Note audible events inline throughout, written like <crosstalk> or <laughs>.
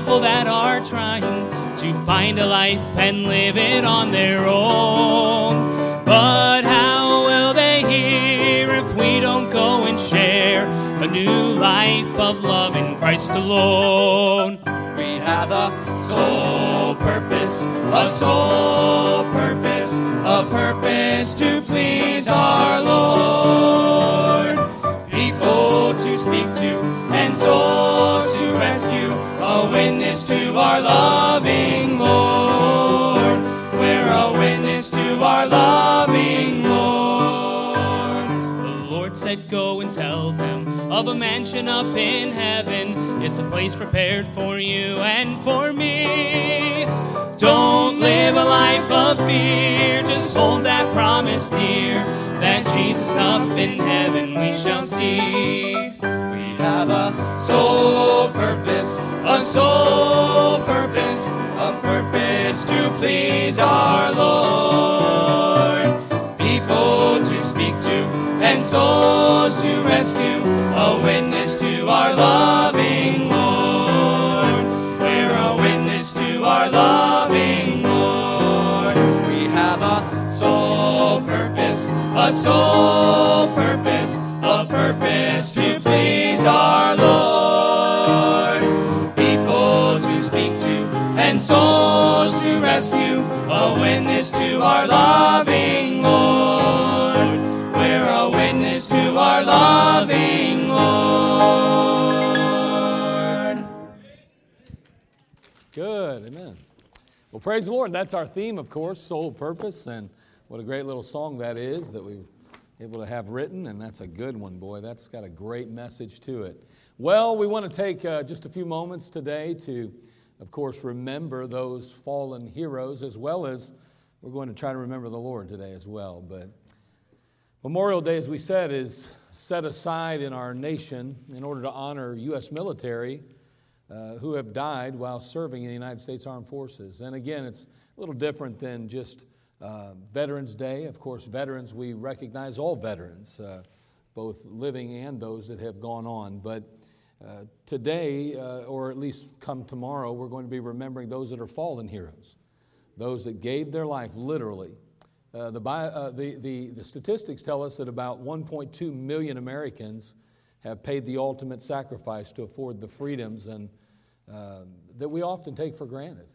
people that are trying to find a life and live it on their own. But how will they hear if we don't go and share a new life of love in Christ alone? We have a sole purpose, a sole purpose, a purpose to please our Lord. Witness to our loving Lord. We're a witness to our loving Lord. The Lord said, Go and tell them of a mansion up in heaven. It's a place prepared for you and for me. Don't live a life of fear, just hold that promise dear. That Jesus up in heaven we shall see. We have a soul. A sole purpose, a purpose to please our Lord. People to speak to and souls to rescue, a witness to our loving Lord. We're a witness to our loving Lord. We have a sole purpose, a sole purpose, a witness to our loving Lord. We're a witness to our loving Lord. Good, amen. Well, praise the Lord. That's our theme, of course, soul purpose, and what a great little song that is that we've able to have written, and that's a good one, boy. That's got a great message to it. Well, we want to take uh, just a few moments today to, of course, remember those fallen heroes, as well as we're going to try to remember the Lord today as well. But Memorial Day, as we said, is set aside in our nation in order to honor U.S. military uh, who have died while serving in the United States Armed Forces. And again, it's a little different than just uh, Veterans Day. Of course, veterans, we recognize all veterans, uh, both living and those that have gone on. But today, uh, or at least come tomorrow, we're going to be remembering those that are fallen heroes, those that gave their life literally. Uh, the, uh, the, the, the statistics tell us that about 1.2 million Americans have paid the ultimate sacrifice to afford the freedoms and, uh, that we often take for granted.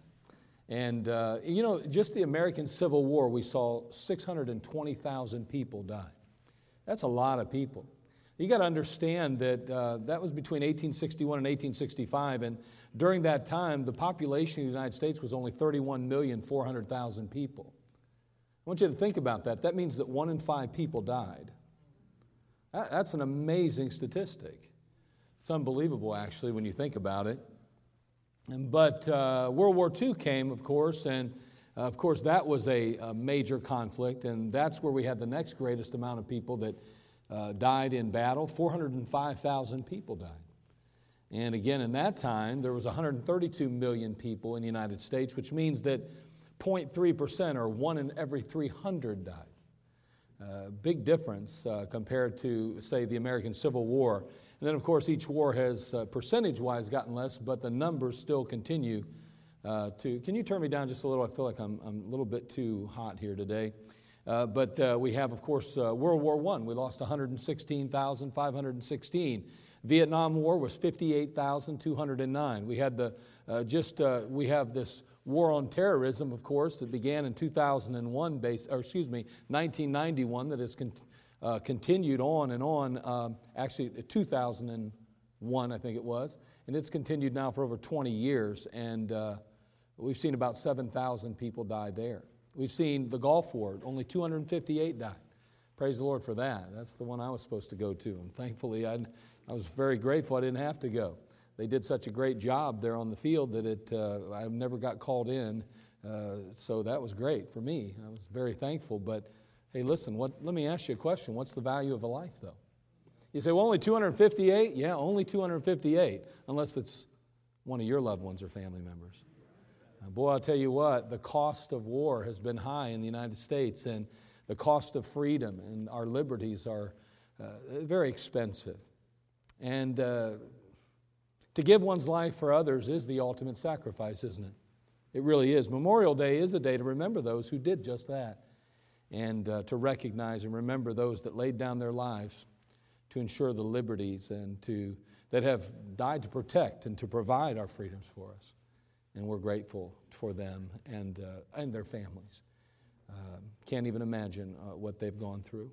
And, uh, you know, just the American Civil War, we saw 620,000 people die. That's a lot of people. You got to understand that uh, that was between 1861 and 1865, and during that time, the population of the United States was only 31,400,000 people. I want you to think about that. That means that one in five people died. That, that's an amazing statistic. It's unbelievable, actually, when you think about it. But uh, World War II came, of course, and uh, of course that was a, a, major conflict, and that's where we had the next greatest amount of people that uh, died in battle. 405,000 people died. And again, in that time, there was 132 million people in the United States, which means that 0.3% or one in every 300 died. Uh, big difference uh, compared to, say, the American Civil War. And then, of course, each war has uh, percentage wise gotten less, but the numbers still continue uh, to. Can you turn me down just a little? I feel like I'm, I'm a little bit too hot here today. Uh, but uh, we have, of course, World War I. We lost 116,516. Vietnam War was 58,209. We had the just we have this war on terrorism, of course, that began in 2001, base, or excuse me, 1991, that has con- uh, continued on and on, um, actually 2001, I think it was, and it's continued now for over 20 years, and uh, we've seen about 7,000 people die there. We've seen the Gulf War, only 258 died. Praise the Lord for that. That's the one I was supposed to go to, and thankfully I, I was very grateful I didn't have to go they did such a great job there on the field that it, uh, I never got called in. Uh, so that was great for me. I was very thankful. But hey, listen, what, let me ask you a question. What's the value of a life, though? You say, well, only 258? Yeah, only 258, unless it's one of your loved ones or family members. Uh, boy, I'll tell you what, the cost of war has been high in the United States, and the cost of freedom and our liberties are uh, very expensive. And uh, To give one's life for others is the ultimate sacrifice, isn't it? It really is. Memorial Day is a day to remember those who did just that and uh, to recognize and remember those that laid down their lives to ensure the liberties and to that have died to protect and to provide our freedoms for us. And we're grateful for them and, uh, and their families. Uh, can't even imagine uh, what they've gone through.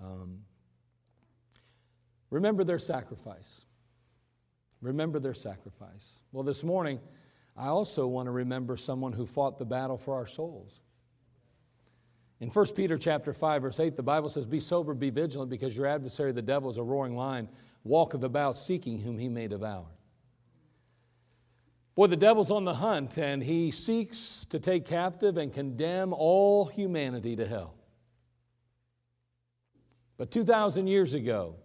Um, remember their sacrifice. Remember their sacrifice. Well, this morning, I also want to remember someone who fought the battle for our souls. In 1 Peter chapter 5, verse 8, the Bible says, Be sober, be vigilant, because your adversary, the devil, is a roaring lion, walketh about seeking whom he may devour. Boy, the devil's on the hunt, and he seeks to take captive and condemn all humanity to hell. But 2,000 years ago,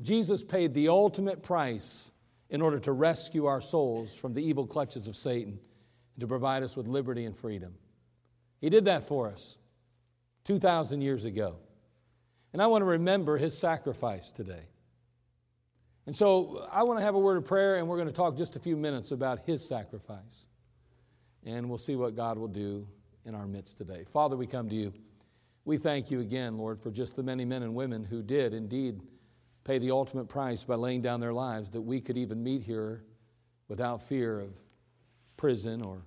Jesus paid the ultimate price in order to rescue our souls from the evil clutches of Satan and to provide us with liberty and freedom. He did that for us. 2,000 years ago. And I want to remember his sacrifice today. And so uh, I want to have a word of prayer, and we're going to talk just a few minutes about his sacrifice. And we'll see what God will do in our midst today. Father, we come to you. We thank you again, Lord, for just the many men and women who did indeed pay the ultimate price by laying down their lives that we could even meet here without fear of prison or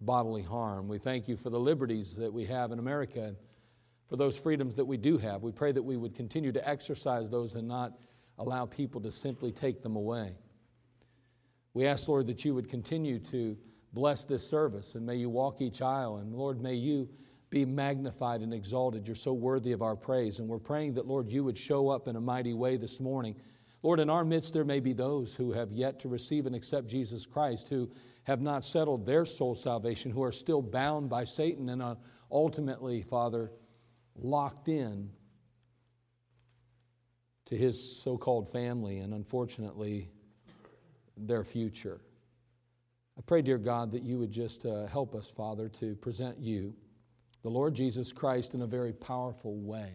bodily harm. We thank you for the liberties that we have in America and for those freedoms that we do have. We pray that we would continue to exercise those and not allow people to simply take them away. We ask, Lord, that you would continue to bless this service and may you walk each aisle. And Lord, may you be magnified and exalted. You're so worthy of our praise. And we're praying that, Lord, you would show up in a mighty way this morning. Lord, in our midst, there may be those who have yet to receive and accept Jesus Christ, who have not settled their soul salvation, who are still bound by Satan and are ultimately, Father, locked in to his so called family and unfortunately their future. I pray, dear God, that you would just uh, help us, Father, to present you, the Lord Jesus Christ, in a very powerful way.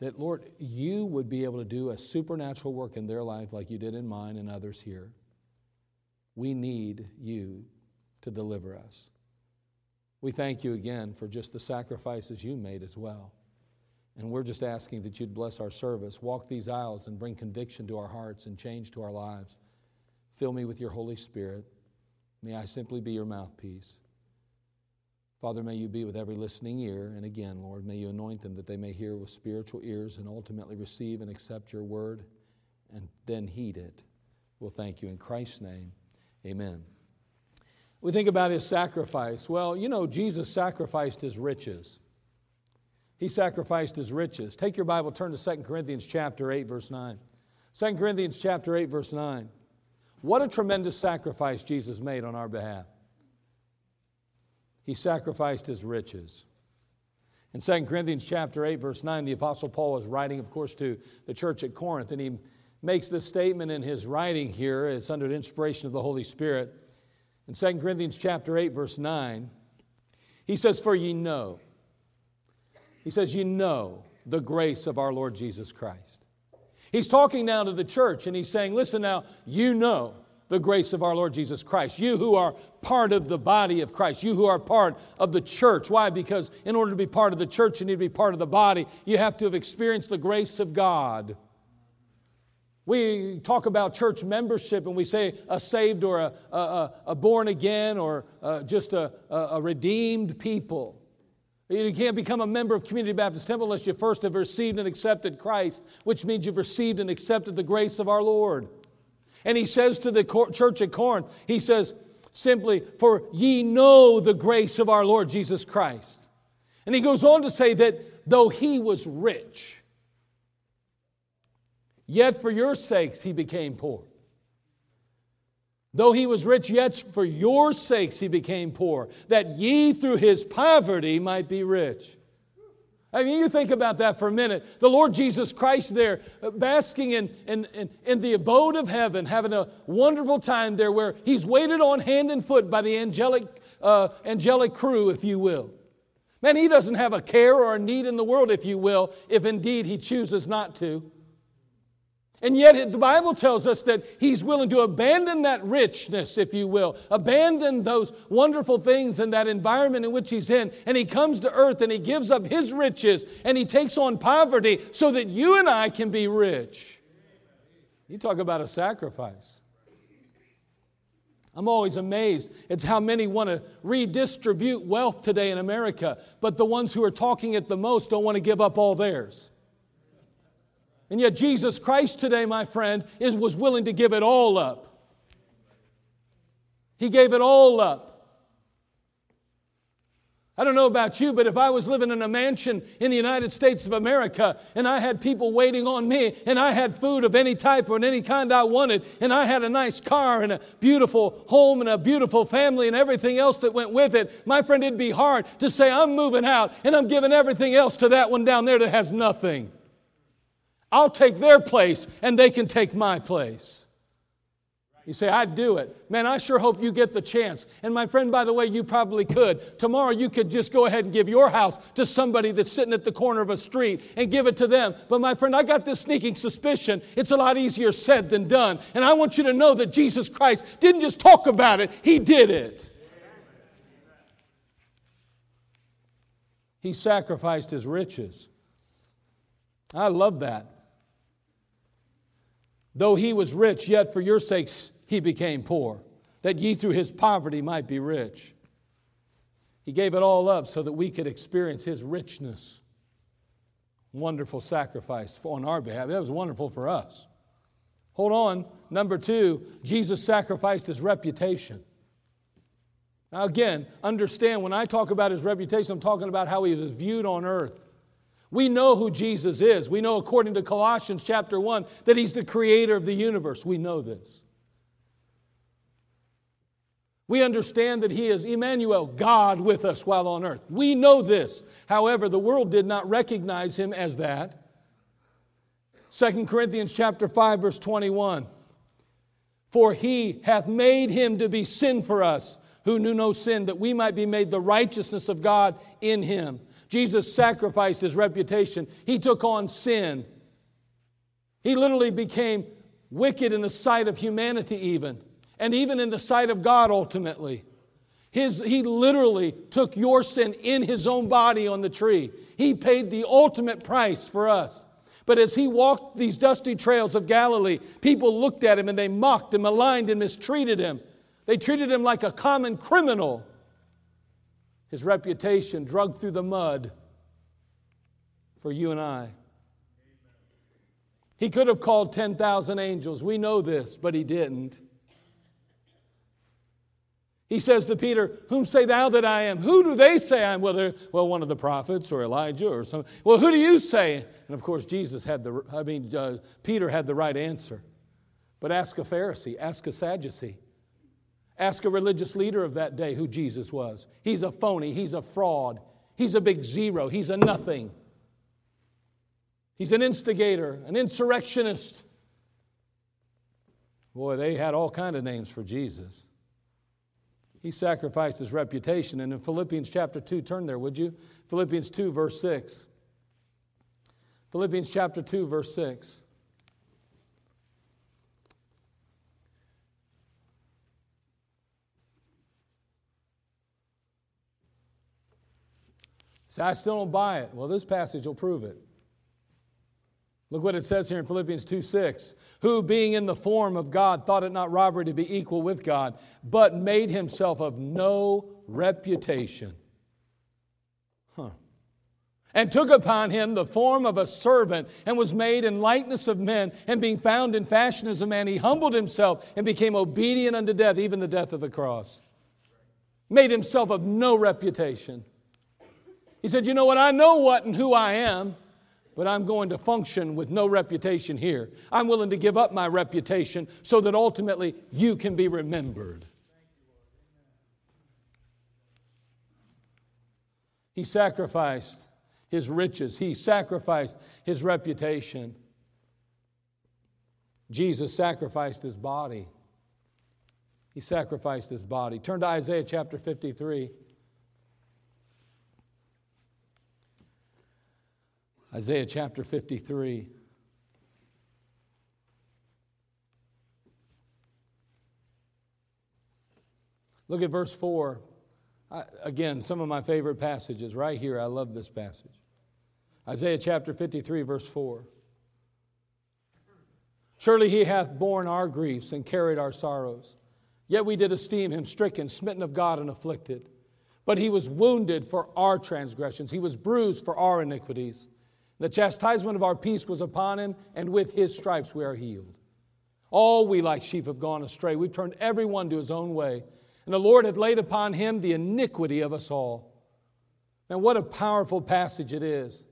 That, Lord, you would be able to do a supernatural work in their life like you did in mine and others here. We need you to deliver us. We thank you again for just the sacrifices you made as well. And we're just asking that you'd bless our service, walk these aisles, and bring conviction to our hearts and change to our lives. Fill me with your Holy Spirit. May I simply be your mouthpiece. Father, may you be with every listening ear. And again, Lord, may you anoint them that they may hear with spiritual ears and ultimately receive and accept your word and then heed it. We'll thank you in Christ's name. Amen. We think about his sacrifice. Well, you know, Jesus sacrificed his riches. He sacrificed his riches. Take your Bible, turn to 2 Corinthians chapter 8, verse 9. 2 Corinthians chapter 8, verse 9. What a tremendous sacrifice Jesus made on our behalf. He sacrificed his riches. In 2 Corinthians chapter 8, verse 9, the Apostle Paul is writing, of course, to the church at Corinth, and he makes this statement in his writing here. It's under the inspiration of the Holy Spirit. In 2 Corinthians chapter 8, verse 9, he says, For ye know. He says, You know the grace of our Lord Jesus Christ. He's talking now to the church and he's saying, Listen now, you know the grace of our Lord Jesus Christ. You who are part of the body of Christ, you who are part of the church. Why? Because in order to be part of the church, you need to be part of the body. You have to have experienced the grace of God. We talk about church membership and we say a saved or a, a, a born again or uh, just a, a redeemed people. You can't become a member of Community Baptist Temple unless you first have received and accepted Christ, which means you've received and accepted the grace of our Lord. And he says to the church at Corinth, he says simply, For ye know the grace of our Lord Jesus Christ. And he goes on to say that though he was rich, Yet for your sakes he became poor. Though he was rich, yet for your sakes he became poor, that ye through his poverty might be rich. I mean, you think about that for a minute. The Lord Jesus Christ there, uh, basking in, in, in, in, the abode of heaven, having a wonderful time there where he's waited on hand and foot by the angelic, uh, angelic crew, if you will. Man, he doesn't have a care or a need in the world, if you will, if indeed he chooses not to. And yet, the Bible tells us that he's willing to abandon that richness, if you will, abandon those wonderful things and that environment in which he's in. And he comes to earth and he gives up his riches and he takes on poverty so that you and I can be rich. You talk about a sacrifice. I'm always amazed at how many want to redistribute wealth today in America, but the ones who are talking it the most don't want to give up all theirs. And yet, Jesus Christ today, my friend, is, was willing to give it all up. He gave it all up. I don't know about you, but if I was living in a mansion in the United States of America and I had people waiting on me and I had food of any type or any kind I wanted and I had a nice car and a beautiful home and a beautiful family and everything else that went with it, my friend, it'd be hard to say, I'm moving out and I'm giving everything else to that one down there that has nothing. I'll take their place and they can take my place. You say, I'd do it. Man, I sure hope you get the chance. And my friend, by the way, you probably could. Tomorrow you could just go ahead and give your house to somebody that's sitting at the corner of a street and give it to them. But my friend, I got this sneaking suspicion it's a lot easier said than done. And I want you to know that Jesus Christ didn't just talk about it, He did it. He sacrificed His riches. I love that. Though he was rich, yet for your sakes he became poor, that ye through his poverty might be rich. He gave it all up so that we could experience his richness. Wonderful sacrifice on our behalf. That was wonderful for us. Hold on. Number two, Jesus sacrificed his reputation. Now, again, understand when I talk about his reputation, I'm talking about how he was viewed on earth. We know who Jesus is. We know, according to Colossians chapter 1, that He's the creator of the universe. We know this. We understand that He is Emmanuel, God with us while on earth. We know this. However, the world did not recognize Him as that. 2 Corinthians chapter 5, verse 21. For He hath made Him to be sin for us, who knew no sin, that we might be made the righteousness of God in Him. Jesus sacrificed his reputation. He took on sin. He literally became wicked in the sight of humanity, even, and even in the sight of God ultimately. His, he literally took your sin in his own body on the tree. He paid the ultimate price for us. But as he walked these dusty trails of Galilee, people looked at him and they mocked and maligned and mistreated him. They treated him like a common criminal his reputation drugged through the mud for you and I. He could have called 10,000 angels. We know this, but he didn't. He says to Peter, Whom say thou that I am? Who do they say I am? Whether, well, one of the prophets or Elijah or something. Well, who do you say? And of course, Jesus had the, I mean, uh, Peter had the right answer. But ask a Pharisee, ask a Sadducee. Ask a religious leader of that day who Jesus was. He's a phony, he's a fraud, he's a big zero, he's a nothing. He's an instigator, an insurrectionist. Boy, they had all kind of names for Jesus. He sacrificed his reputation. And in Philippians chapter 2, turn there, would you? Philippians 2, verse 6. Philippians chapter 2, verse 6. Say, I still don't buy it. Well, this passage will prove it. Look what it says here in Philippians 2 6. Who, being in the form of God, thought it not robbery to be equal with God, but made himself of no reputation. Huh. And took upon him the form of a servant, and was made in likeness of men, and being found in fashion as a man, he humbled himself and became obedient unto death, even the death of the cross. Made himself of no reputation. He said, You know what? I know what and who I am, but I'm going to function with no reputation here. I'm willing to give up my reputation so that ultimately you can be remembered. He sacrificed his riches, he sacrificed his reputation. Jesus sacrificed his body. He sacrificed his body. Turn to Isaiah chapter 53. Isaiah chapter 53. Look at verse 4. I, again, some of my favorite passages right here. I love this passage. Isaiah chapter 53, verse 4. Surely he hath borne our griefs and carried our sorrows. Yet we did esteem him stricken, smitten of God, and afflicted. But he was wounded for our transgressions, he was bruised for our iniquities. The chastisement of our peace was upon him, and with his stripes we are healed. All we like sheep have gone astray. We've turned everyone to his own way. And the Lord hath laid upon him the iniquity of us all. And what a powerful passage it is.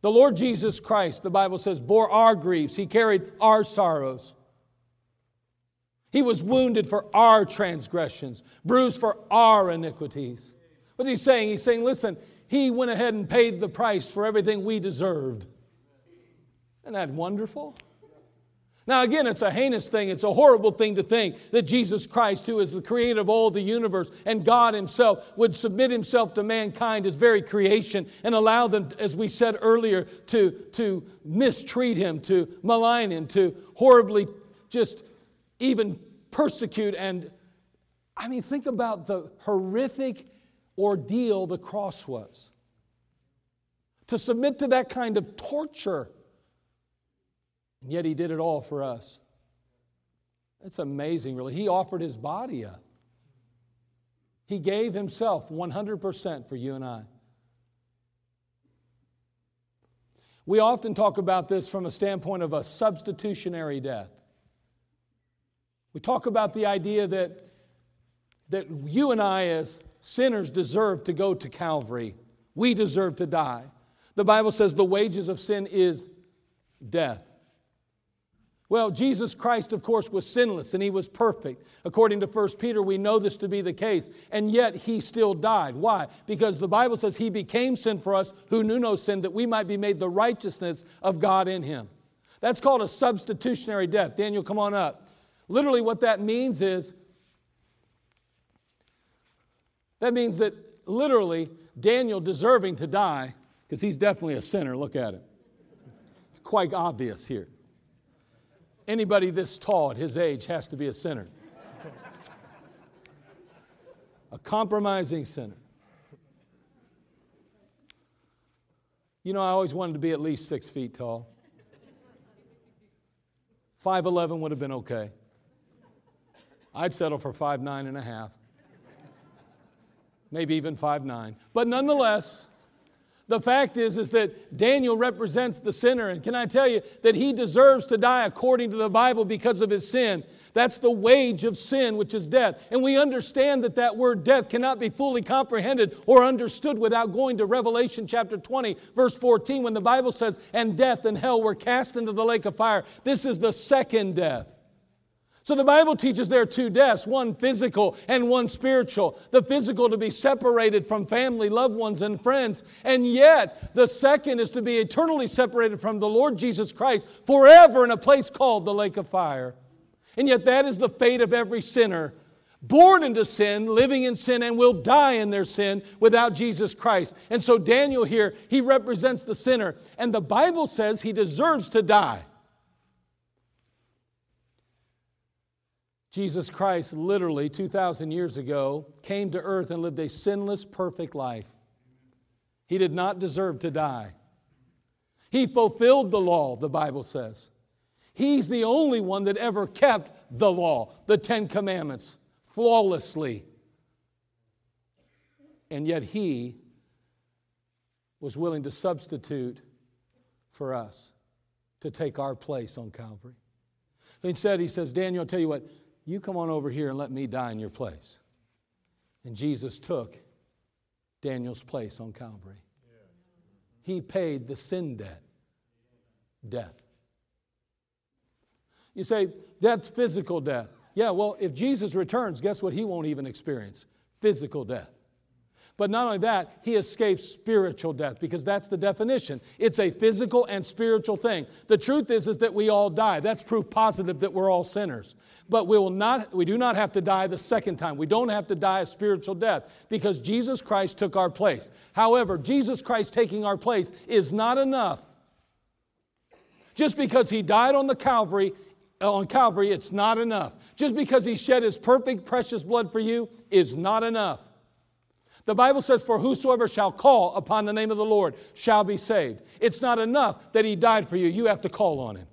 The Lord Jesus Christ, the Bible says, bore our griefs, he carried our sorrows. He was wounded for our transgressions, bruised for our iniquities. What's he saying? He's saying, listen, he went ahead and paid the price for everything we deserved. Isn't that wonderful? Now, again, it's a heinous thing. It's a horrible thing to think that Jesus Christ, who is the creator of all the universe and God Himself, would submit Himself to mankind, His very creation, and allow them, as we said earlier, to, to mistreat Him, to malign Him, to horribly just even persecute. And I mean, think about the horrific ordeal the cross was. To submit to that kind of torture and yet he did it all for us. It's amazing, really. He offered his body up. He gave himself 100% for you and I. We often talk about this from a standpoint of a substitutionary death. We talk about the idea that, that you and I, as sinners, deserve to go to Calvary. We deserve to die. The Bible says the wages of sin is death. Well, Jesus Christ, of course, was sinless and he was perfect. According to 1 Peter, we know this to be the case. And yet he still died. Why? Because the Bible says he became sin for us who knew no sin, that we might be made the righteousness of God in him. That's called a substitutionary death. Daniel, come on up. Literally, what that means is that means that literally Daniel deserving to die, because he's definitely a sinner. Look at it. It's quite obvious here. Anybody this tall at his age has to be a sinner. a compromising sinner. You know, I always wanted to be at least six feet tall. 5'11 would have been okay. I'd settle for 5'9 and a half. Maybe even 5'9. But nonetheless, the fact is, is that Daniel represents the sinner. And can I tell you that he deserves to die according to the Bible because of his sin? That's the wage of sin, which is death. And we understand that that word death cannot be fully comprehended or understood without going to Revelation chapter 20, verse 14, when the Bible says, And death and hell were cast into the lake of fire. This is the second death. So the Bible teaches there are two deaths, one physical and one spiritual. The physical to be separated from family, loved ones, and friends. And yet, the second is to be eternally separated from the Lord Jesus Christ forever in a place called the lake of fire. And yet, that is the fate of every sinner born into sin, living in sin, and will die in their sin without Jesus Christ. And so, Daniel here, he represents the sinner. And the Bible says he deserves to die. Jesus Christ, literally 2,000 years ago, came to earth and lived a sinless, perfect life. He did not deserve to die. He fulfilled the law, the Bible says. He's the only one that ever kept the law, the Ten Commandments, flawlessly. And yet he was willing to substitute for us to take our place on Calvary. Instead, he says, Daniel, I'll tell you what, you come on over here and let me die in your place. And Jesus took Daniel's place on Calvary. He paid the sin debt, death. You say, that's physical death. Yeah, well, if Jesus returns, guess what he won't even experience? Physical death. But not only that, he escapes spiritual death because that's the definition. It's a physical and spiritual thing. The truth is, is that we all die. That's proof positive that we're all sinners. But we will not, we do not have to die the second time. We don't have to die a spiritual death because Jesus Christ took our place. However, Jesus Christ taking our place is not enough. Just because he died on the Calvary on Calvary, it's not enough. Just because he shed his perfect, precious blood for you is not enough. The Bible says, For whosoever shall call upon the name of the Lord shall be saved. It's not enough that he died for you, you have to call on him.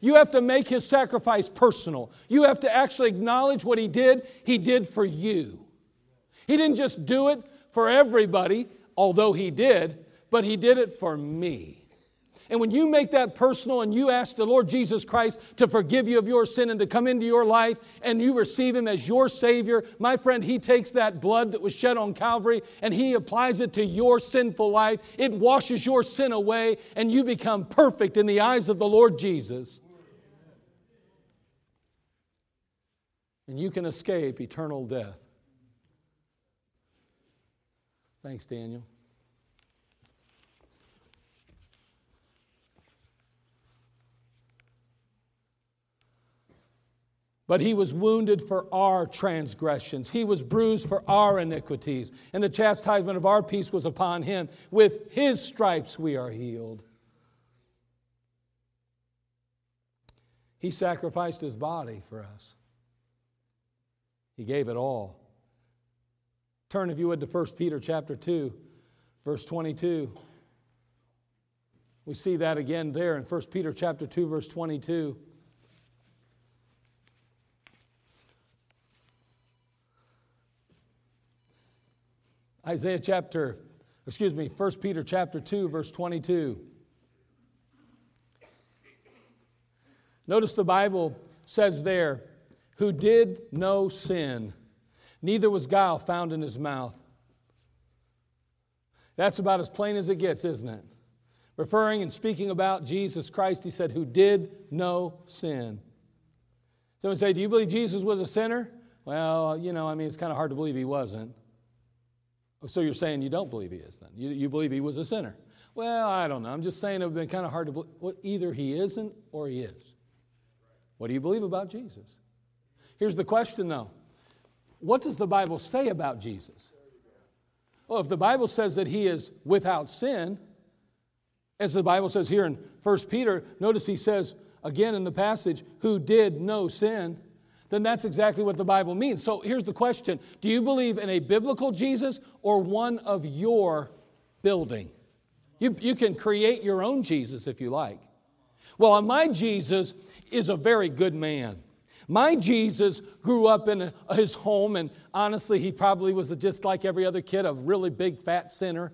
You have to make his sacrifice personal. You have to actually acknowledge what he did, he did for you. He didn't just do it for everybody, although he did, but he did it for me. And when you make that personal and you ask the Lord Jesus Christ to forgive you of your sin and to come into your life and you receive Him as your Savior, my friend, He takes that blood that was shed on Calvary and He applies it to your sinful life. It washes your sin away and you become perfect in the eyes of the Lord Jesus. And you can escape eternal death. Thanks, Daniel. But he was wounded for our transgressions. He was bruised for our iniquities. And the chastisement of our peace was upon him. With his stripes we are healed. He sacrificed his body for us, he gave it all. Turn, if you would, to 1 Peter chapter 2, verse 22. We see that again there in 1 Peter chapter 2, verse 22. Isaiah chapter, excuse me, 1 Peter chapter 2, verse 22. Notice the Bible says there, who did no sin, neither was guile found in his mouth. That's about as plain as it gets, isn't it? Referring and speaking about Jesus Christ, he said, who did no sin. Someone say, Do you believe Jesus was a sinner? Well, you know, I mean, it's kind of hard to believe he wasn't. So you're saying you don't believe he is then? You, you believe he was a sinner? Well, I don't know. I'm just saying it would have been kind of hard to believe. Well, either he isn't or he is. What do you believe about Jesus? Here's the question though What does the Bible say about Jesus? Well, if the Bible says that he is without sin, as the Bible says here in 1 Peter, notice he says again in the passage, who did no sin then that's exactly what the Bible means. So here's the question Do you believe in a biblical Jesus or one of your building? You, you can create your own Jesus if you like. Well, uh, my Jesus is a very good man. My Jesus grew up in uh, his home, and honestly, he probably was just like every other kid, a really big fat sinner.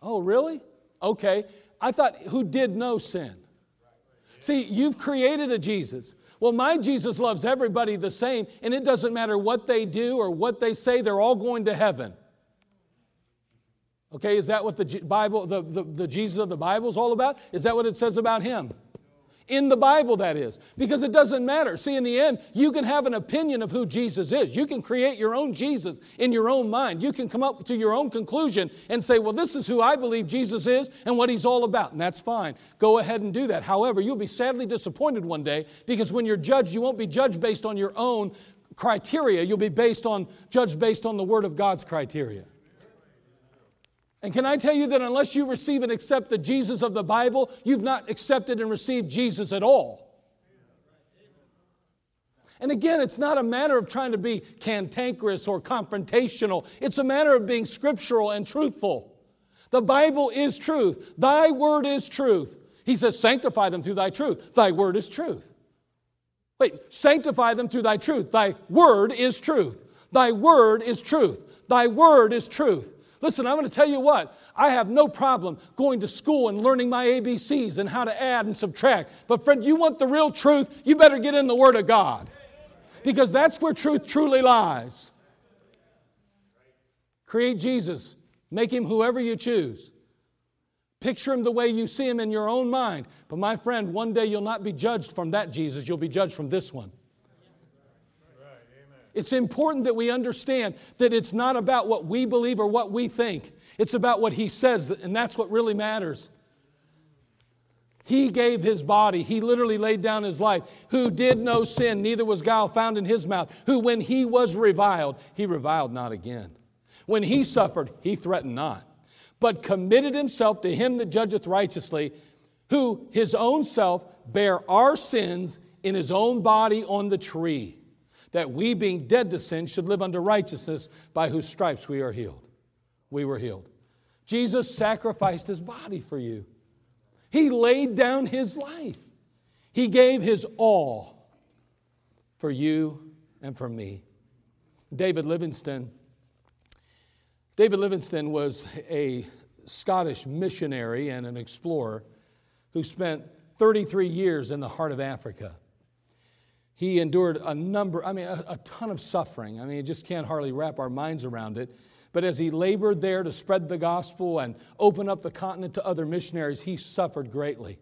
Oh, really? Okay. I thought, who did no sin? See, you've created a Jesus well, my Jesus loves everybody the same, and it doesn't matter what they do or what they say, they're all going to heaven. Okay, is that what the Bible, the, the, the Jesus of the Bible is all about? Is that what it says about him? In the Bible, that is. Because it doesn't matter. See, in the end, you can have an opinion of who Jesus is. You can create your own Jesus in your own mind. You can come up to your own conclusion and say, well, this is who I believe Jesus is and what he's all about. And that's fine. Go ahead and do that. However, you'll be sadly disappointed one day because when you're judged, you won't be judged based on your own criteria. You'll be based on, judged based on the Word of God's criteria. And can I tell you that unless you receive and accept the Jesus of the Bible, you've not accepted and received Jesus at all. And again, it's not a matter of trying to be cantankerous or confrontational, it's a matter of being scriptural and truthful. The Bible is truth, Thy word is truth. He says, Sanctify them through Thy truth. Thy word is truth. Wait, sanctify them through Thy truth. Thy word is truth. Thy word is truth. Thy word is truth. Listen, I'm going to tell you what, I have no problem going to school and learning my ABCs and how to add and subtract. But, friend, you want the real truth, you better get in the Word of God because that's where truth truly lies. Create Jesus, make him whoever you choose. Picture him the way you see him in your own mind. But, my friend, one day you'll not be judged from that Jesus, you'll be judged from this one. It's important that we understand that it's not about what we believe or what we think. It's about what he says, and that's what really matters. He gave his body. He literally laid down his life. Who did no sin, neither was guile found in his mouth. Who, when he was reviled, he reviled not again. When he suffered, he threatened not, but committed himself to him that judgeth righteously who his own self bare our sins in his own body on the tree, that we, being dead to sin, should live unto righteousness, by whose stripes we are healed. We were healed. Jesus sacrificed his body for you. He laid down his life. He gave his all for you and for me. David Livingstone. David Livingstone was a Scottish missionary and an explorer who spent 33 years in the heart of Africa. He endured a number, I mean, a, a, ton of suffering. I mean, you just can't hardly wrap our minds around it. But as he labored there to spread the gospel and open up the continent to other missionaries, he suffered greatly.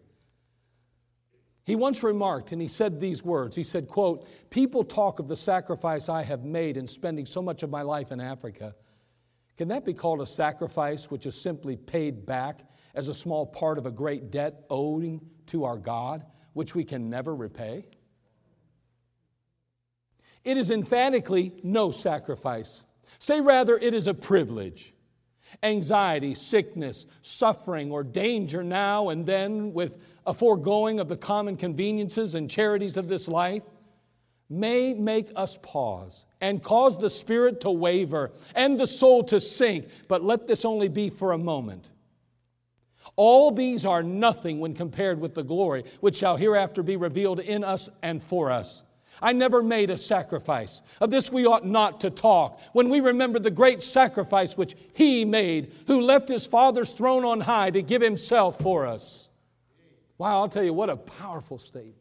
He once remarked, and he said these words. He said, quote, People talk of the sacrifice I have made in spending so much of my life in Africa. Can that be called a sacrifice which is simply paid back as a small part of a great debt owing to our God, which we can never repay? It is emphatically no sacrifice. Say rather, it is a privilege. Anxiety, sickness, suffering, or danger now and then, with a foregoing of the common conveniences and charities of this life, may make us pause and cause the spirit to waver and the soul to sink, but let this only be for a moment. All these are nothing when compared with the glory which shall hereafter be revealed in us and for us. I never made a sacrifice. Of this we ought not to talk. When we remember the great sacrifice which He made, who left His Father's throne on high to give Himself for us. Wow, I'll tell you, what a powerful statement.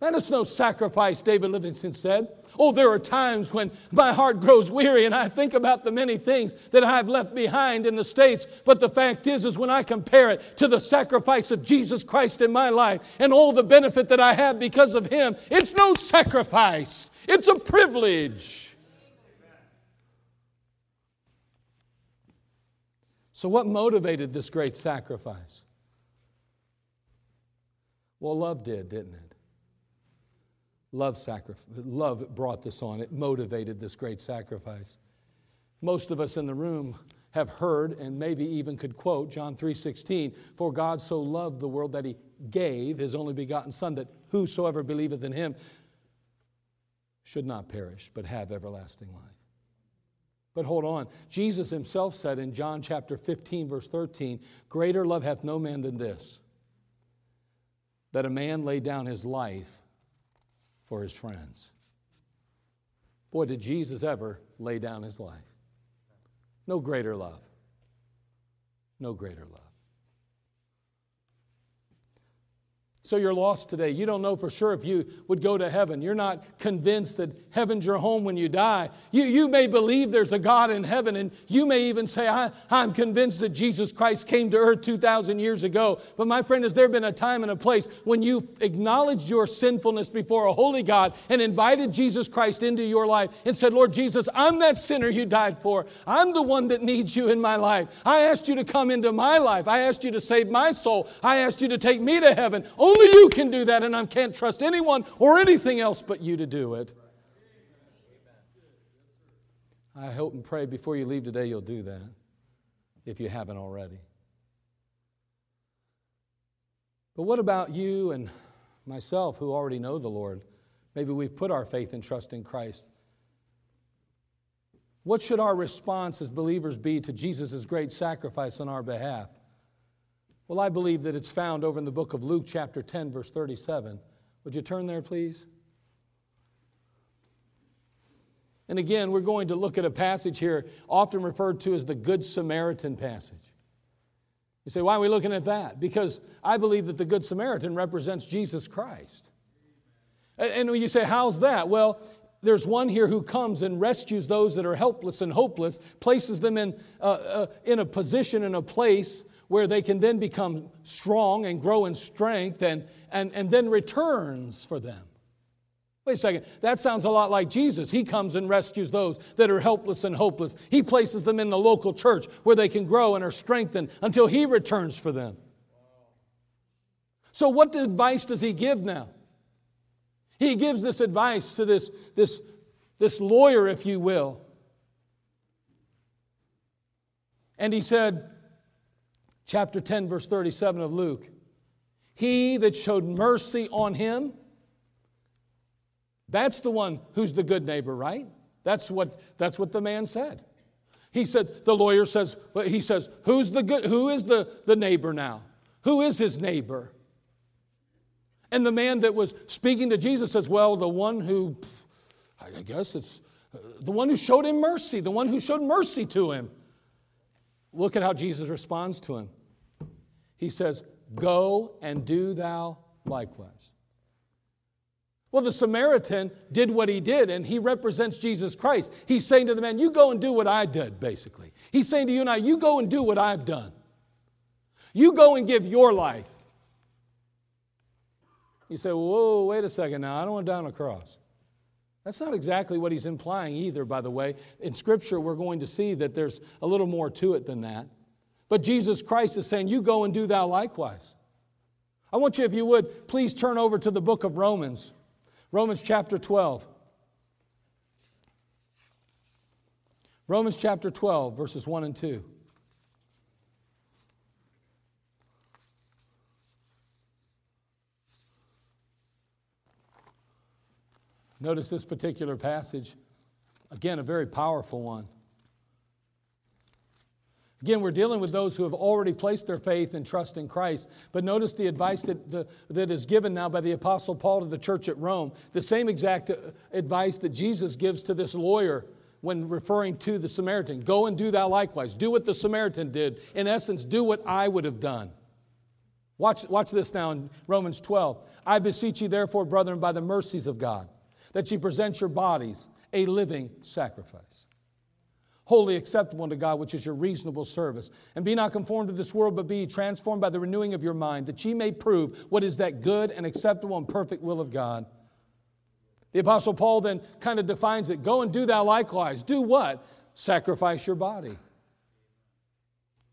That is no sacrifice, David Livingstone said. Oh, there are times when my heart grows weary and I think about the many things that I've left behind in the States. But the fact is, is when I compare it to the sacrifice of Jesus Christ in my life and all the benefit that I have because of Him, it's no sacrifice. It's a privilege. So, what motivated this great sacrifice? Well, love did, didn't it? Love, sacrifice, love brought this on. It motivated this great sacrifice. Most of us in the room have heard and maybe even could quote John 3:16, "For God so loved the world that he gave his only begotten son that whosoever believeth in him should not perish but have everlasting life." But hold on. Jesus himself said in John chapter 15 verse 13, "Greater love hath no man than this, that a man lay down his life for his friends. Boy, did Jesus ever lay down his life. No greater love. No greater love. So you're lost today. You don't know for sure if you would go to heaven. You're not convinced that heaven's your home when you die. You, you may believe there's a God in heaven, and you may even say, I, I'm convinced that Jesus Christ came to earth 2,000 years ago. But my friend, has there been a time and a place when you acknowledged your sinfulness before a holy God and invited Jesus Christ into your life and said, Lord Jesus, I'm that sinner you died for. I'm the one that needs you in my life. I asked you to come into my life. I asked you to save my soul. I asked you to take me to heaven. Only you can do that, and I can't trust anyone or anything else but you to do it. I hope and pray before you leave today you'll do that, if you haven't already. But what about you and myself who already know the Lord? Maybe we've put our faith and trust in Christ. What should our response as believers be to Jesus' great sacrifice on our behalf? Well, I believe that it's found over in the book of Luke, chapter 10, verse 37. Would you turn there, please? And again, we're going to look at a passage here often referred to as the Good Samaritan passage. You say, why are we looking at that? Because I believe that the Good Samaritan represents Jesus Christ. And you say, how's that? Well, there's one here who comes and rescues those that are helpless and hopeless, places them in, uh, uh, in a position, in a place where they can then become strong and grow in strength and, and, and then returns for them. Wait a second, that sounds a lot like Jesus. He comes and rescues those that are helpless and hopeless. He places them in the local church where they can grow and are strengthened until He returns for them. So, what advice does He give now? He gives this advice to this, this, this lawyer, if you will. And he said, chapter 10, verse 37 of Luke. He that showed mercy on him, that's the one who's the good neighbor, right? That's what, that's what the man said. He said, the lawyer says, but he says, who's the good, who is the, the neighbor now? Who is his neighbor? And the man that was speaking to Jesus says, well, the one who, I guess it's uh, the one who showed him mercy, the one who showed mercy to him. Look at how Jesus responds to him. He says, Go and do thou likewise. Well, the Samaritan did what he did, and he represents Jesus Christ. He's saying to the man, You go and do what I did, basically. He's saying to you and I, You go and do what I've done. You go and give your life. You say, Whoa, wait a second now. I don't want to die on a cross. That's not exactly what he's implying either, by the way. In Scripture, we're going to see that there's a little more to it than that. But Jesus Christ is saying, You go and do thou likewise. I want you, if you would, please turn over to the book of Romans. Romans chapter 12. Romans chapter 12, verses 1 and 2. Notice this particular passage. Again, a very powerful one. Again, we're dealing with those who have already placed their faith and trust in Christ. But notice the advice that, the, that is given now by the Apostle Paul to the church at Rome. The same exact uh, advice that Jesus gives to this lawyer when referring to the Samaritan Go and do thou likewise. Do what the Samaritan did. In essence, do what I would have done. Watch, watch this now in Romans 12. I beseech you, therefore, brethren, by the mercies of God, that ye present your bodies a living sacrifice holy acceptable unto God, which is your reasonable service. And be not conformed to this world, but be transformed by the renewing of your mind, that ye may prove what is that good and acceptable and perfect will of God. The Apostle Paul then kind of defines it go and do thou likewise. Do what? Sacrifice your body.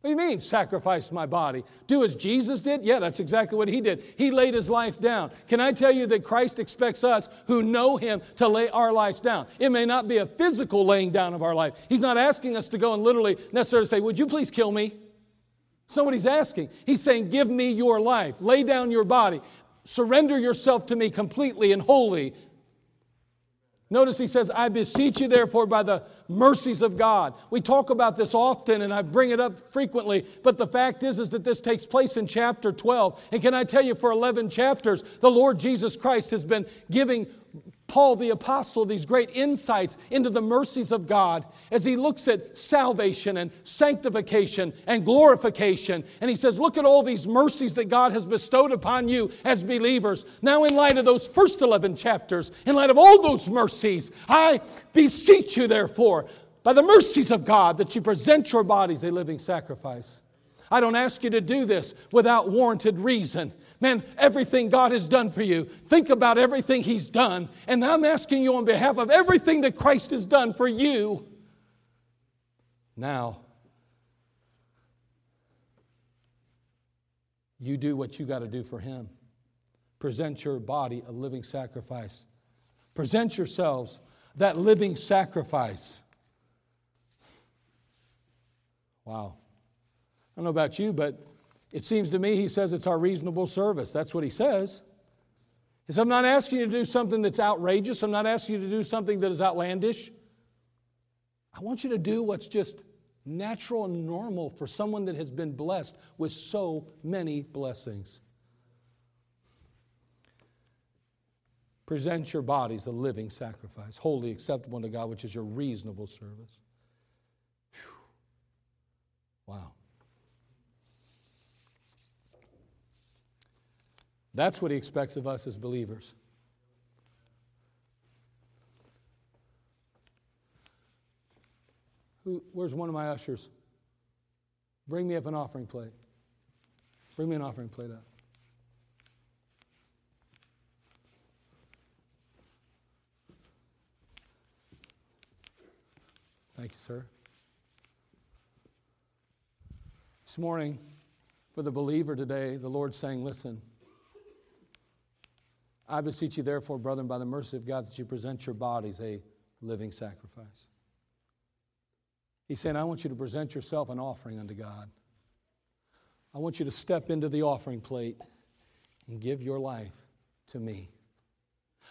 What do you mean, sacrifice my body? Do as Jesus did? Yeah, that's exactly what he did. He laid his life down. Can I tell you that Christ expects us who know him to lay our lives down? It may not be a physical laying down of our life. He's not asking us to go and literally necessarily say, Would you please kill me? That's not what he's asking. He's saying, Give me your life, lay down your body, surrender yourself to me completely and wholly, Notice he says, I beseech you, therefore, by the mercies of God. We talk about this often and I bring it up frequently, but the fact is, is that this takes place in chapter 12. And can I tell you, for 11 chapters, the Lord Jesus Christ has been giving Paul the Apostle these great insights into the mercies of God as he looks at salvation and sanctification and glorification. And he says, Look at all these mercies that God has bestowed upon you as believers. Now, in light of those first 11 chapters, in light of all those mercies, I beseech you, therefore, by the mercies of God, that you present your bodies a living sacrifice. I don't ask you to do this without warranted reason. Man, everything God has done for you, think about everything He's done. And I'm asking you on behalf of everything that Christ has done for you. Now, you do what you got to do for Him. Present your body a living sacrifice. Present yourselves that living sacrifice. Wow. I don't know about you, but it seems to me he says it's our reasonable service. That's what he says. He says, I'm not asking you to do something that's outrageous. I'm not asking you to do something that is outlandish. I want you to do what's just natural and normal for someone that has been blessed with so many blessings. Present your bodies a living sacrifice, holy acceptable to God, which is your reasonable service. Whew. Wow. That's what he expects of us as believers. Who, where's one of my ushers? Bring me up an offering plate. Bring me an offering plate up. Thank you, sir. This morning, for the believer today, the Lord's saying, listen, I beseech you, therefore, brethren, by the mercy of God, that you present your bodies a living sacrifice. He's saying, I want you to present yourself an offering unto God. I want you to step into the offering plate and give your life to me.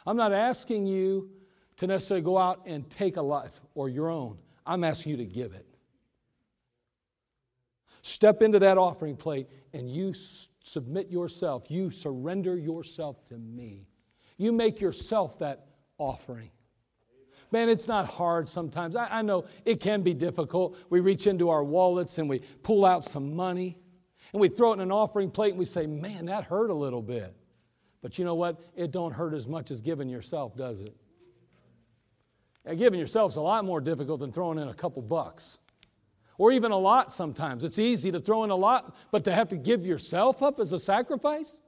I'm not asking you to necessarily go out and take a life or your own. I'm asking you to give it. Step into that offering plate and you submit yourself. You surrender yourself to me. You make yourself that offering. Man, it's not hard sometimes. I, I, know it can be difficult. We reach into our wallets and we pull out some money and we throw it in an offering plate and we say, man, that hurt a little bit. But you know what? It don't hurt as much as giving yourself, does it? Giving yourself is a lot more difficult than throwing in a couple bucks. Or even a lot sometimes. It's easy to throw in a lot, but to have to give yourself up as a sacrifice?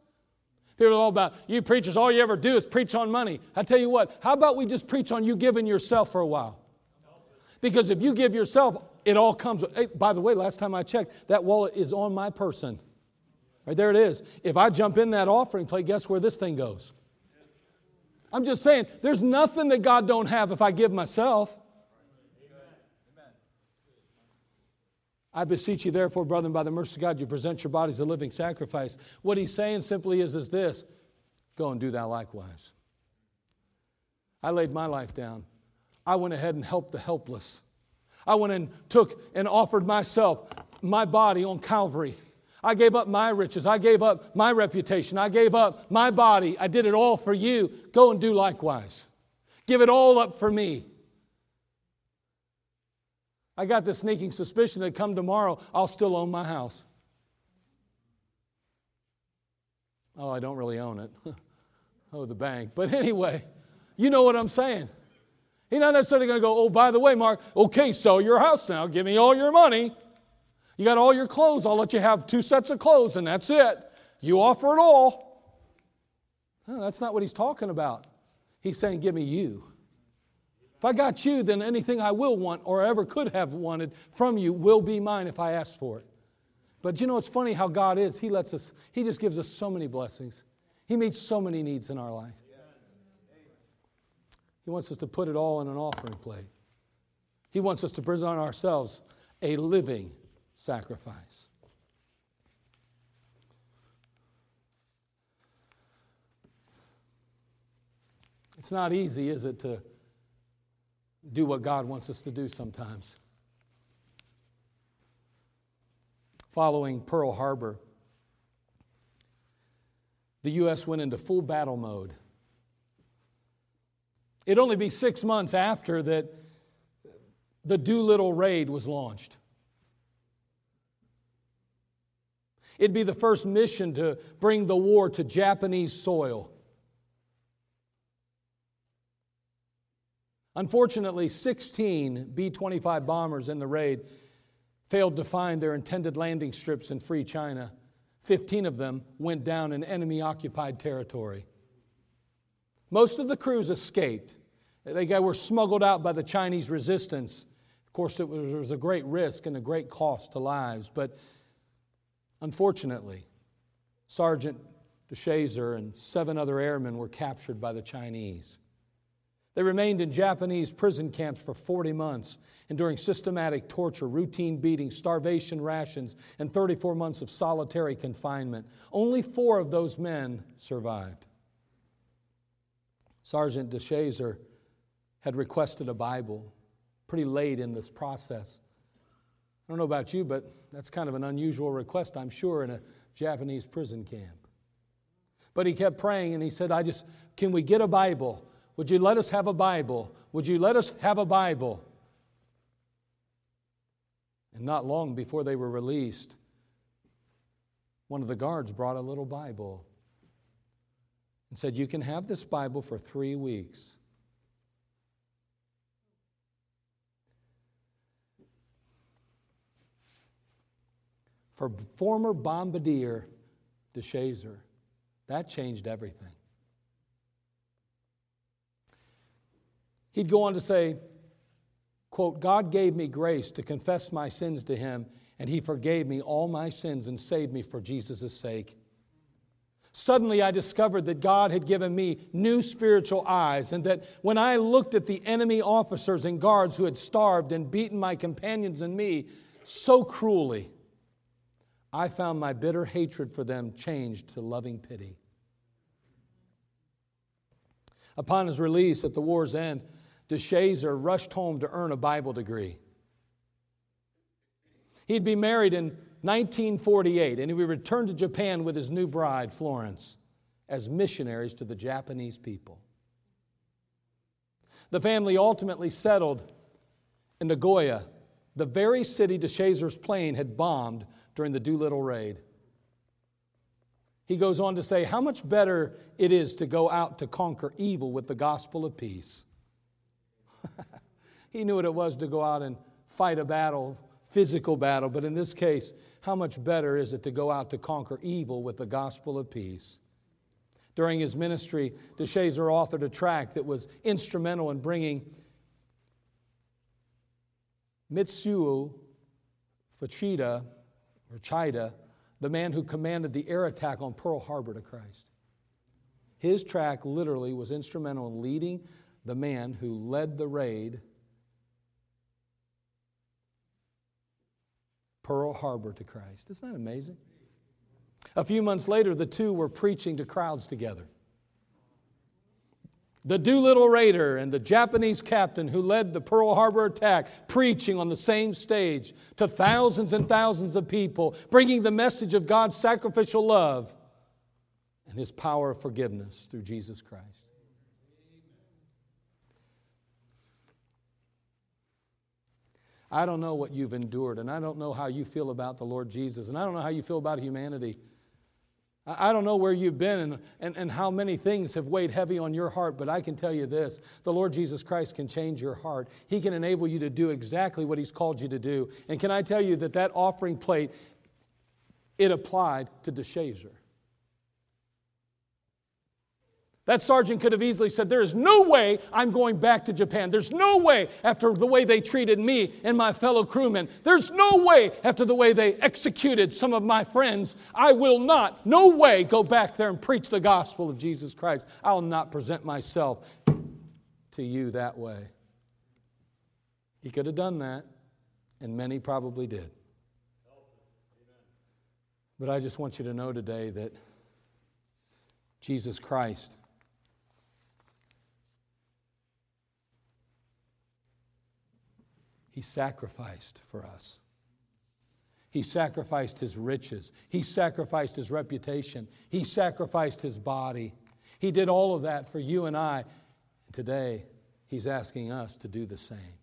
People are all about, you preachers, all you ever do is preach on money. I tell you what, how about we just preach on you giving yourself for a while? Because if you give yourself, it all comes. Hey, by the way, last time I checked, that wallet is on my person. Right there it is. If I jump in that offering plate, guess where this thing goes? I'm just saying, there's nothing that God don't have if I give myself. I beseech you, therefore, brethren, by the mercy of God, you present your bodies a living sacrifice. What he's saying simply is, is this go and do that likewise. I laid my life down. I went ahead and helped the helpless. I went and took and offered myself, my body on Calvary. I gave up my riches. I gave up my reputation. I gave up my body. I did it all for you. Go and do likewise. Give it all up for me. I got the sneaking suspicion that come tomorrow, I'll still own my house. Oh, I don't really own it. <laughs> oh, the bank. But anyway, you know what I'm saying. He's not necessarily going to go, oh, by the way, Mark, okay, sell your house now. Give me all your money. You got all your clothes. I'll let you have two sets of clothes, and that's it. You offer it all. No, that's not what he's talking about. He's saying, Give me you. If I got you, then anything I will want or ever could have wanted from you will be mine if I ask for it. But you know, it's funny how God is. He lets us, He just gives us so many blessings. He meets so many needs in our life. He wants us to put it all in an offering plate. He wants us to present ourselves a living sacrifice. It's not easy, is it, to do what God wants us to do sometimes. Following Pearl Harbor, the U.S. went into full battle mode. It'd only be six months after that the Doolittle raid was launched. It'd be the first mission to bring the war to Japanese soil. Unfortunately, 16 B 25 bombers in the raid failed to find their intended landing strips in free China. 15 of them went down in enemy occupied territory. Most of the crews escaped. They were smuggled out by the Chinese resistance. Of course, it was, a great risk and a great cost to lives, but Unfortunately, Sergeant DeShazer and seven other airmen were captured by the Chinese. They remained in Japanese prison camps for 40 months, enduring systematic torture, routine beatings, starvation rations, and 34 months of solitary confinement. Only four of those men survived. Sergeant DeShazer had requested a Bible pretty late in this process. I don't know about you, but that's kind of an unusual request, I'm sure, in a Japanese prison camp. But he kept praying and he said, I just, can we get a Bible? Would you let us have a Bible? Would you let us have a Bible? And not long before they were released, one of the guards brought a little Bible and said, You can have this Bible for three weeks. for former bombardier DeShazer. That changed everything. He'd go on to say, quote, God gave me grace to confess my sins to him, and he forgave me all my sins and saved me for Jesus' sake. Suddenly, I discovered that God had given me new spiritual eyes, and that when I looked at the enemy officers and guards who had starved and beaten my companions and me so cruelly, I found my bitter hatred for them changed to loving pity. Upon his release at the war's end, DeShazer rushed home to earn a Bible degree. He'd be married in 1948, and he would return to Japan with his new bride, Florence, as missionaries to the Japanese people. The family ultimately settled in Nagoya, the very city DeShazer's plane had bombed during the Doolittle raid. He goes on to say how much better it is to go out to conquer evil with the gospel of peace. <laughs> he knew what it was to go out and fight a battle, physical battle, but in this case, how much better is it to go out to conquer evil with the gospel of peace? During his ministry, DeShazer authored a tract that was instrumental in bringing Mitsuo Fuchida, or Chida, the man who commanded the air attack on Pearl Harbor to Christ. His tract literally was instrumental in leading the man who led the raid, Pearl Harbor, to Christ. Isn't that amazing? A few months later, the two were preaching to crowds together. The Doolittle Raider and the Japanese captain who led the Pearl Harbor attack, preaching on the same stage to thousands and thousands of people, bringing the message of God's sacrificial love and his power of forgiveness through Jesus Christ. I don't know what you've endured, and I don't know how you feel about the Lord Jesus, and I don't know how you feel about humanity. I don't know where you've been and, and, and how many things have weighed heavy on your heart, but I can tell you this the Lord Jesus Christ can change your heart. He can enable you to do exactly what He's called you to do. And can I tell you that that offering plate, it applied to DeShazer. That sergeant could have easily said, There is no way I'm going back to Japan. There's no way after the way they treated me and my fellow crewmen. There's no way after the way they executed some of my friends. I will not, no way, go back there and preach the gospel of Jesus Christ. I'll not present myself to you that way. He could have done that, and many probably did. But I just want you to know today that Jesus Christ He sacrificed for us. He sacrificed his riches. He sacrificed his reputation. He sacrificed his body. He did all of that for you and I. Today, he's asking us to do the same.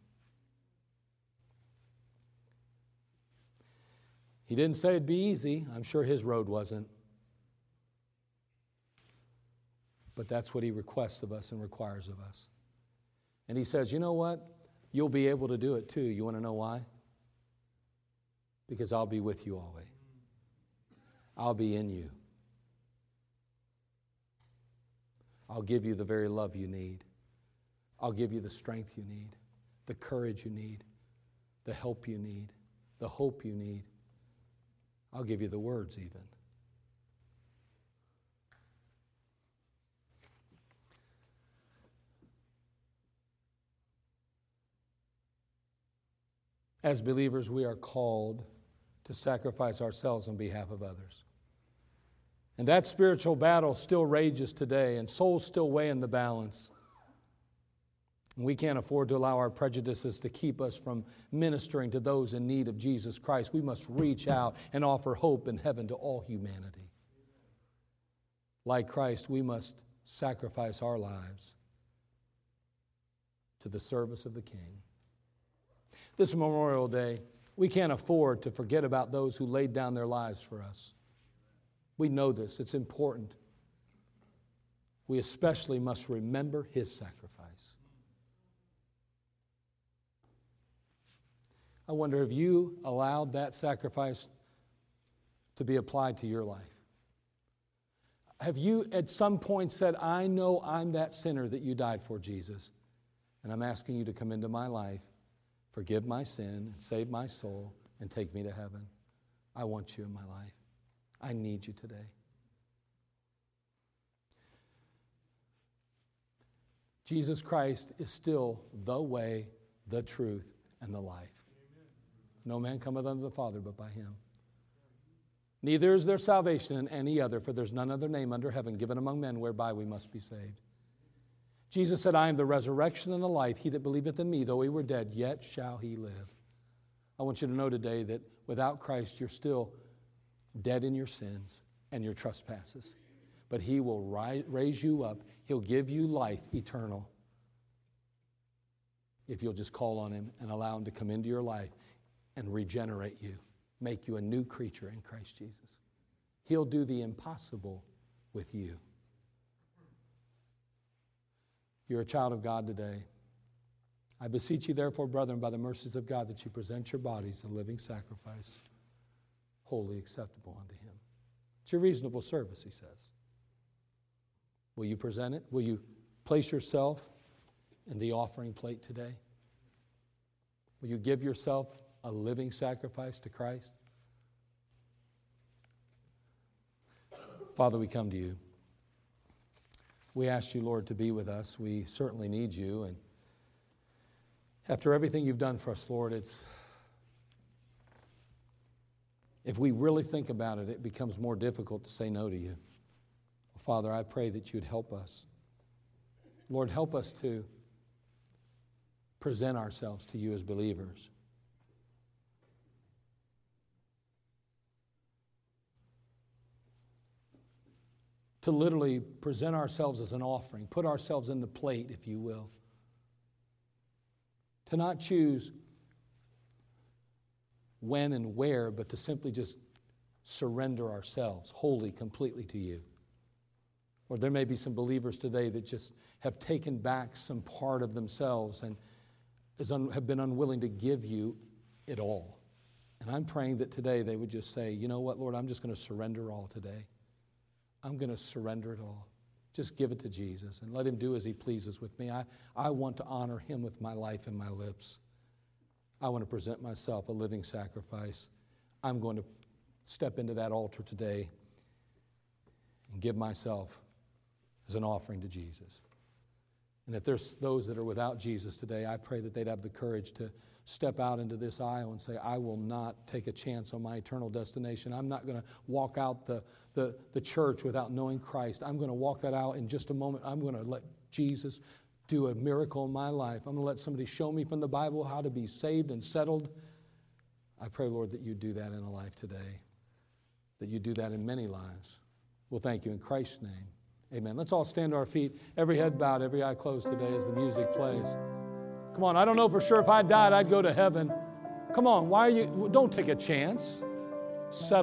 He didn't say it'd be easy. I'm sure his road wasn't. But that's what he requests of us and requires of us. And he says, you know what? You'll be able to do it too. You want to know why? Because I'll be with you always. I'll be in you. I'll give you the very love you need. I'll give you the strength you need, the courage you need, the help you need, the hope you need. I'll give you the words, even. As believers, we are called to sacrifice ourselves on behalf of others. And that spiritual battle still rages today, and souls still weigh in the balance. And we can't afford to allow our prejudices to keep us from ministering to those in need of Jesus Christ. We must reach out and offer hope in heaven to all humanity. Like Christ, we must sacrifice our lives to the service of the King. This Memorial Day, we can't afford to forget about those who laid down their lives for us. We know this, it's important. We especially must remember his sacrifice. I wonder if you allowed that sacrifice to be applied to your life. Have you at some point said, I know I'm that sinner that you died for, Jesus, and I'm asking you to come into my life forgive my sin, save my soul, and take me to heaven. I want you in my life. I need you today. Jesus Christ is still the way, the truth, and the life. No man cometh unto the Father but by him. Neither is there salvation in any other, for there's none other name under heaven given among men whereby we must be saved. Jesus said, I am the resurrection and the life. He that believeth in me, though he were dead, yet shall he live. I want you to know today that without Christ, you're still dead in your sins and your trespasses. But he will raise you up, he'll give you life eternal if you'll just call on him and allow him to come into your life and regenerate you, make you a new creature in Christ Jesus. He'll do the impossible with you. You're a child of God today. I beseech you, therefore, brethren, by the mercies of God, that you present your bodies a living sacrifice, holy acceptable unto Him. It's your reasonable service, He says. Will you present it? Will you place yourself in the offering plate today? Will you give yourself a living sacrifice to Christ? Father, we come to you. We ask you, Lord, to be with us. We certainly need you. And after everything you've done for us, Lord, it's. If we really think about it, it becomes more difficult to say no to you. Father, I pray that you'd help us. Lord, help us to present ourselves to you as believers. To literally present ourselves as an offering, put ourselves in the plate, if you will. To not choose when and where, but to simply just surrender ourselves wholly, completely to you. Or there may be some believers today that just have taken back some part of themselves and un, have been unwilling to give you it all. And I'm praying that today they would just say, you know what, Lord, I'm just going to surrender all today. I'm going to surrender it all. Just give it to Jesus and let Him do as He pleases with me. I, I want to honor Him with my life and my lips. I want to present myself a living sacrifice. I'm going to step into that altar today and give myself as an offering to Jesus. And if there's those that are without Jesus today, I pray that they'd have the courage to step out into this aisle and say, I will not take a chance on my eternal destination. I'm not going to walk out the, the, the church without knowing Christ. I'm going to walk that out in just a moment. I'm going to let Jesus do a miracle in my life. I'm going to let somebody show me from the Bible how to be saved and settled. I pray, Lord, that you do that in a life today, that you do that in many lives. Well, thank you in Christ's name. Amen. Let's all stand to our feet, every head bowed, every eye closed today as the music plays. Come on, I don't know for sure if I died, I'd go to heaven. Come on, why are you? Don't take a chance. Settle